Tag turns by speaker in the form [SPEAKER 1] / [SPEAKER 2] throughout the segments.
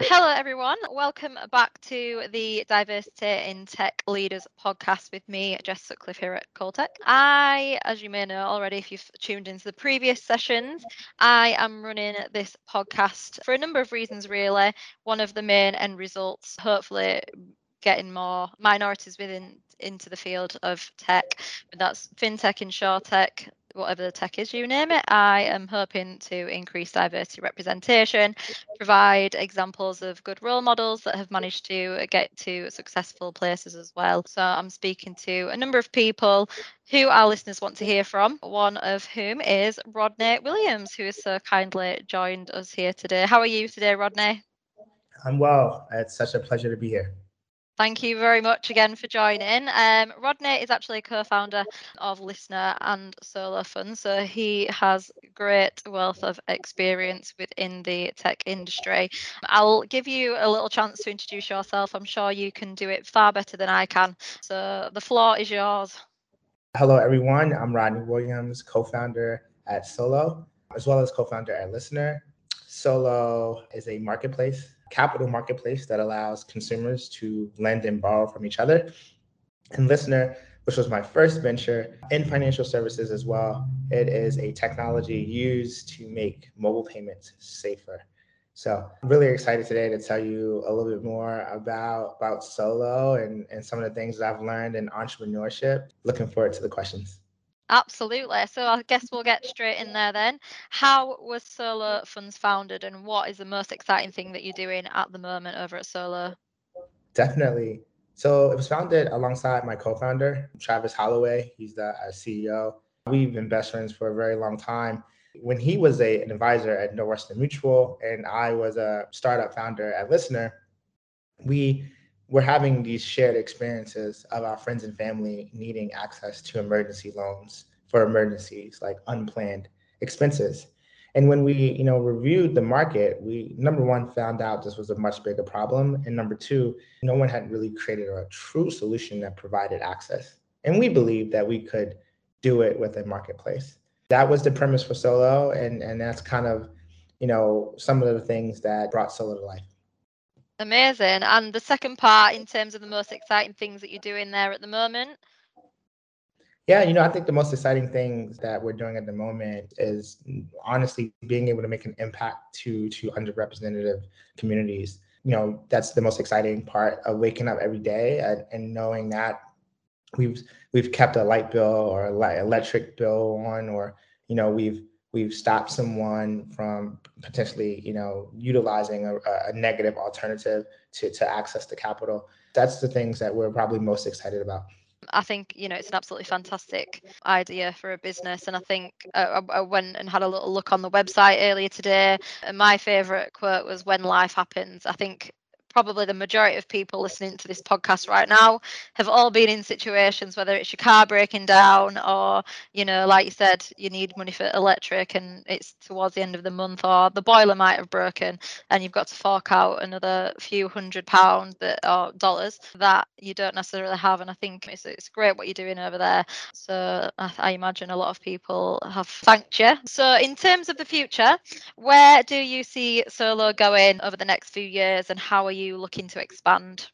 [SPEAKER 1] Hello, everyone. Welcome back to the Diversity in Tech Leaders podcast with me, Jess Sutcliffe here at Coltech. I, as you may know already, if you've tuned into the previous sessions, I am running this podcast for a number of reasons, really. One of the main end results, hopefully, getting more minorities within into the field of tech. That's fintech, insurtech, whatever the tech is, you name it. I am hoping to increase diversity representation, provide examples of good role models that have managed to get to successful places as well. So I'm speaking to a number of people who our listeners want to hear from, one of whom is Rodney Williams, who has so kindly joined us here today. How are you today, Rodney?
[SPEAKER 2] I'm well. It's such a pleasure to be here.
[SPEAKER 1] Thank you very much again for joining. Um, Rodney is actually a co-founder of LISNR and Solo Funds, so he has great wealth of experience within the tech industry. I'll give you a little chance to introduce yourself. I'm sure you can do it far better than I can. So the floor is yours.
[SPEAKER 2] Hello, everyone. I'm Rodney Williams, co-founder at Solo, as well as co-founder at LISNR. Solo is a marketplace capital marketplace that allows consumers to lend and borrow from each other. And LISNR, which was my first venture in financial services as well, it is a technology used to make mobile payments safer. So I'm really excited today to tell you a little bit more about, about Solo and, and some of the things that I've learned in entrepreneurship. Looking forward to the questions.
[SPEAKER 1] Absolutely. So I guess we'll get straight in there then. How was Solo Funds founded and what is the most exciting thing that you're doing at the moment over at Solo?
[SPEAKER 2] Definitely. So it was founded alongside my co-founder, Travis Holloway. He's the uh, CEO. We've been best friends for a very long time. When he was a, an advisor at Northwestern Mutual and I was a startup founder at LISNR, we we're having these shared experiences of our friends and family needing access to emergency loans for emergencies like unplanned expenses. And when we, you know, reviewed the market, we number one found out this was a much bigger problem, and number two, no one had really created a true solution that provided access. And we believed that we could do it with a marketplace. That was the premise for Solo, and and that's kind of, you know, some of the things that brought Solo to life.
[SPEAKER 1] Amazing. And the second part, in terms of the most exciting things that you're doing there at the moment?
[SPEAKER 2] Yeah, you know, I think the most exciting things that we're doing at the moment is honestly being able to make an impact to to underrepresented communities. You know, that's the most exciting part of waking up every day and, and knowing that we've we've kept a light bill or a light electric bill on, or you know, we've we've stopped someone from potentially, you know, utilizing a, a negative alternative to, to access the capital. That's the things that we're probably most excited about.
[SPEAKER 1] I think you know it's an absolutely fantastic idea for a business, and I think uh, I, went and had a little look on the website earlier today. And my favourite quote was, "When life happens." I think probably the majority of people listening to this podcast right now have all been in situations whether it's your car breaking down or you know like you said you need money for electric and it's towards the end of the month or the boiler might have broken and you've got to fork out another few hundred pounds or dollars that you don't necessarily have. And i think it's, it's great what you're doing over there. So I, I imagine a lot of people have thanked you. So in terms of the future where do you see solo going over the next few years and how are you you looking to expand?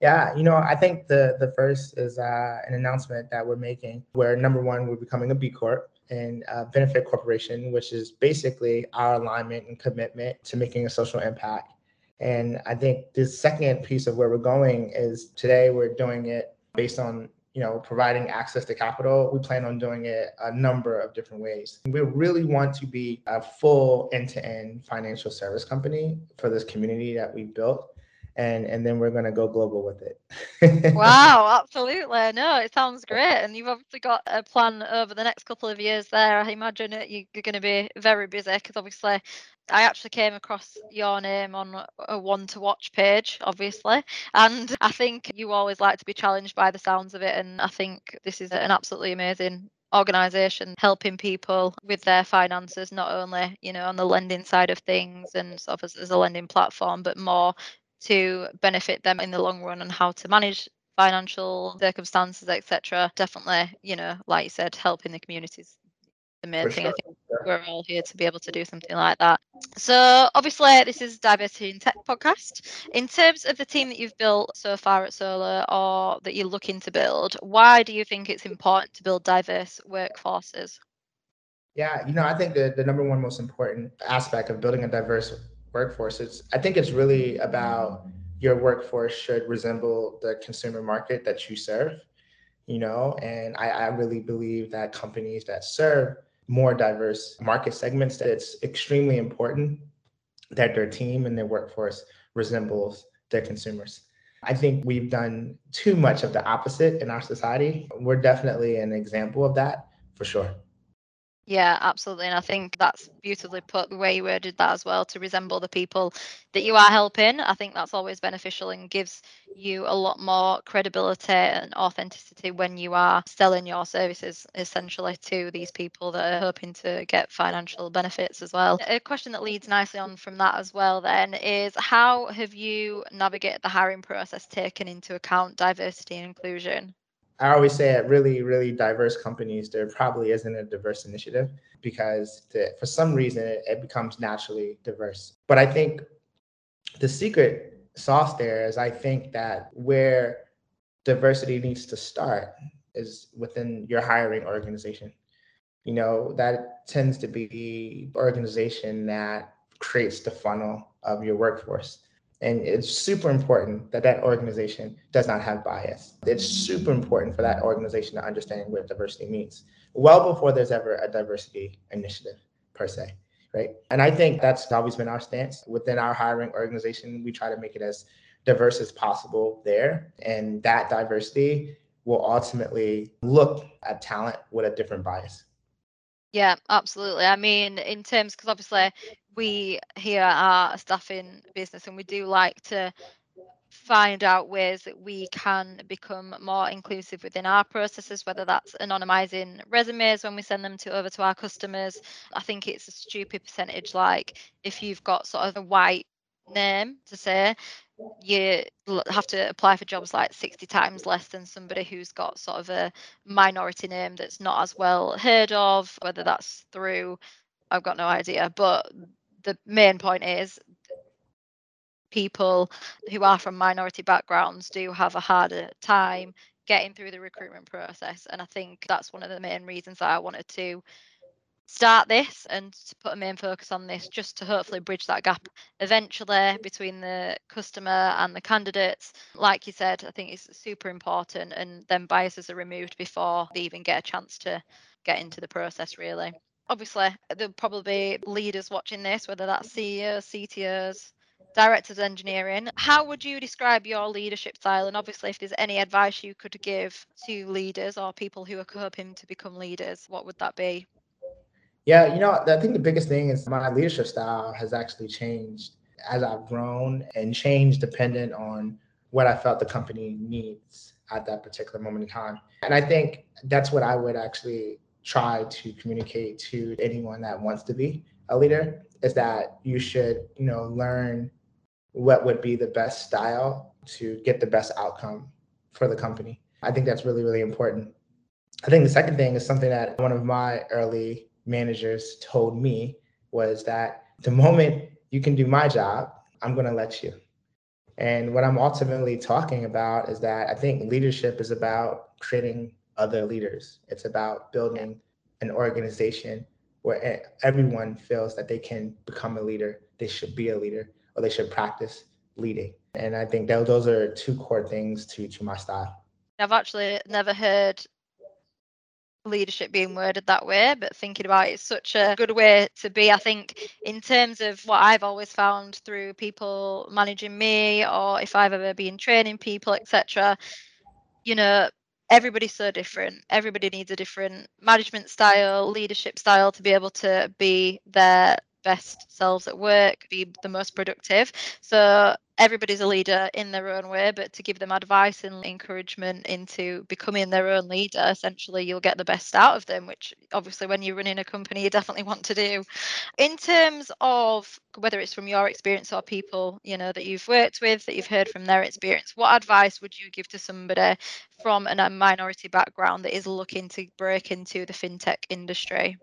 [SPEAKER 2] Yeah, you know, I think the the first is uh, an announcement that we're making where number one, we're becoming a B Corp and uh, Benefit Corporation, which is basically our alignment and commitment to making a social impact. And I think the second piece of where we're going is today we're doing it based on you know providing access to capital. We plan on doing it a number of different ways. We really want to be a full end-to-end financial service company for this community that we built and and then we're going to go global with
[SPEAKER 1] it wow absolutely no it sounds great and you've obviously got a plan over the next couple of years there i imagine you're going to be very busy because obviously I actually came across your name on a one to watch page, obviously. And I think you always like to be challenged by the sounds of it. And I think this is an absolutely amazing organization helping people with their finances not only you know on the lending side of things and sort of as, as a lending platform but more to benefit them in the long run and how to manage financial circumstances etc definitely you know like you said helping the communities the main
[SPEAKER 2] For
[SPEAKER 1] thing.
[SPEAKER 2] sure,
[SPEAKER 1] I think we're all here to be able to do something like that. So, obviously, this is Diversity in Tech podcast. In terms of the team that you've built so far at Solo or that you're looking to build, why do you think it's important to build diverse workforces?
[SPEAKER 2] Yeah, you know, I think the, the number one most important aspect of building a diverse workforce is I think it's really about your workforce should resemble the consumer market that you serve, you know, and I, I really believe that companies that serve more diverse market segments, that it's extremely important that their team and their workforce resembles their consumers. I think we've done too much of the opposite in our society. We're definitely an example of that for sure.
[SPEAKER 1] Yeah, absolutely. And I think that's beautifully put the way you worded that as well to resemble the people that you are helping. I think that's always beneficial and gives you a lot more credibility and authenticity when you are selling your services essentially to these people that are hoping to get financial benefits as well. A question that leads nicely on from that as well then is how have you navigated the hiring process taking into account diversity and inclusion?
[SPEAKER 2] I always say at really, really diverse companies, there probably isn't a diverse initiative because the, for some reason it, it becomes naturally diverse. But I think the secret sauce there is I think that where diversity needs to start is within your hiring organization. You know, that tends to be the organization that creates the funnel of your workforce. And it's super important that that organization does not have bias. It's super important for that organization to understand what diversity means well before there's ever a diversity initiative per se, right? And I think that's always been our stance within our hiring organization. We try to make it as diverse as possible there. And that diversity will ultimately look at talent with a different bias.
[SPEAKER 1] Yeah, absolutely. I mean, in terms, because obviously we here are a staffing business and we do like to find out ways that we can become more inclusive within our processes whether that's anonymizing resumes when we send them to over to our customers. I think it's a stupid percentage like if you've got sort of a white name to say you have to apply for jobs like 60 times less than somebody who's got sort of a minority name that's not as well heard of whether that's through i've got no idea but the main point is people who are from minority backgrounds do have a harder time getting through the recruitment process. And I think that's one of the main reasons that I wanted to start this and to put a main focus on this just to hopefully bridge that gap eventually between the customer and the candidates like you said i think it's super important and then biases are removed before they even get a chance to get into the process really obviously there'll probably be leaders watching this whether that's ceos ctos directors engineering. How would you describe your leadership style? And obviously, if there's any advice you could give to leaders or people who are hoping to become leaders, what would that be?
[SPEAKER 2] Yeah, you know, I think the biggest thing is my leadership style has actually changed as I've grown and changed dependent on what I felt the company needs at that particular moment in time. And I think that's what I would actually try to communicate to anyone that wants to be a leader is that you should, you know, learn what would be the best style to get the best outcome for the company. I think that's really, really important. I think the second thing is something that one of my early managers told me was that the moment you can do my job, I'm going to let you. And what I'm ultimately talking about is that I think leadership is about creating other leaders. It's about building an organization where everyone feels that they can become a leader, they should be a leader, or they should practice leading. And I think that those are two core things to to my style.
[SPEAKER 1] I've actually never heard leadership being worded that way, but thinking about it, it's such a good way to be. I think, in terms of what I've always found through people managing me, or if I've ever been training people, etc., you know, everybody's so different. Everybody needs a different management style, leadership style to be able to be their best selves at work, be the most productive. So everybody's a leader in their own way, but to give them advice and encouragement into becoming their own leader, essentially you'll get the best out of them, which obviously when you're running a company, you definitely want to do. In terms of whether it's from your experience or people, you know, that you've worked with, that you've heard from their experience, what advice would you give to somebody from a minority background that is looking to break into the fintech industry?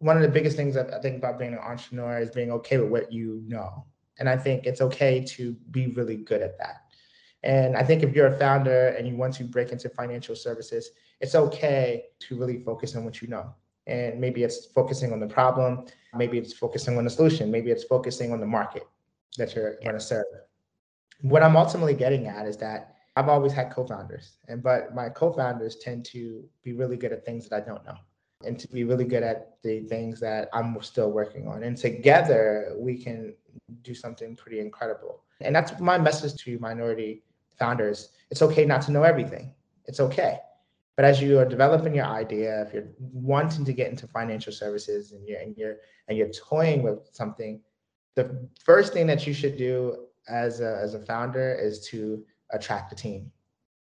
[SPEAKER 2] One of the biggest things that I think about being an entrepreneur is being okay with what you know. And I think it's okay to be really good at that. And I think if you're a founder and you want to break into financial services, it's okay to really focus on what you know. And maybe it's focusing on the problem, maybe it's focusing on the solution, maybe it's focusing on the market that you're going to serve. What I'm ultimately getting at is that I've always had co-founders, and but my co-founders tend to be really good at things that I don't know and to be really good at the things that I'm still working on. And together we can do something pretty incredible. And that's my message to minority founders. It's okay not to know everything. It's okay. But as you are developing your idea, if you're wanting to get into financial services and you're and you're and you're toying with something, the first thing that you should do as a, as a founder is to attract a team.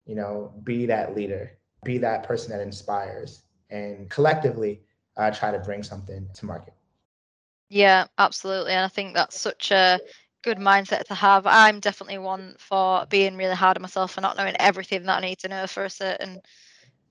[SPEAKER 2] You know, be that leader, be that person that inspires, and collectively uh, try to bring something to market.
[SPEAKER 1] Yeah, absolutely. And I think that's such a good mindset to have. I'm definitely one for being really hard on myself for not knowing everything that I need to know for a certain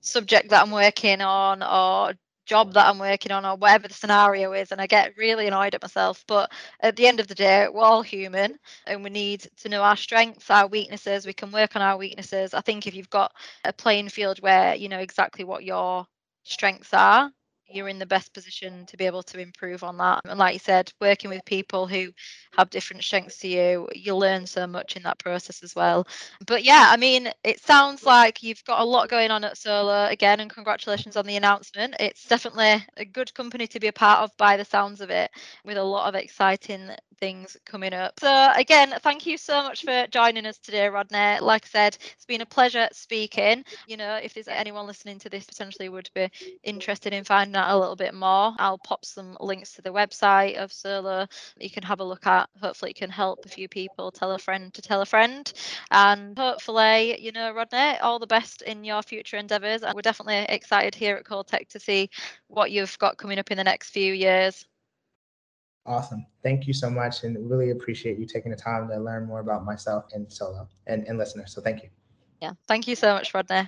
[SPEAKER 1] subject that I'm working on or job that I'm working on or whatever the scenario is. And I get really annoyed at myself. But at the end of the day, we're all human and we need to know our strengths, our weaknesses. We can work on our weaknesses. I think if you've got a playing field where you know exactly what your strengths are you're in the best position to be able to improve on that. And like you said, working with people who have different strengths to you, you learn so much in that process as well. But yeah, I mean, it sounds like you've got a lot going on at Solo again, and congratulations on the announcement. It's definitely a good company to be a part of by the sounds of it, with a lot of exciting things coming up. So again, thank you so much for joining us today, Rodney. Like I said, it's been a pleasure speaking. You know, if there's anyone listening to this potentially would be interested in finding out a little bit more, I'll pop some links to the website of Solo you can have a look at. Hopefully it can help a few people, tell a friend to tell a friend. And hopefully, you know, Rodney, all the best in your future endeavours. And we're definitely excited here at Coltech to see what you've got coming up in the next few years.
[SPEAKER 2] Awesome. Thank you so much and really appreciate you taking the time to learn more about myself and solo and, and listeners. So thank you.
[SPEAKER 1] Yeah. Thank you so much, Rodney.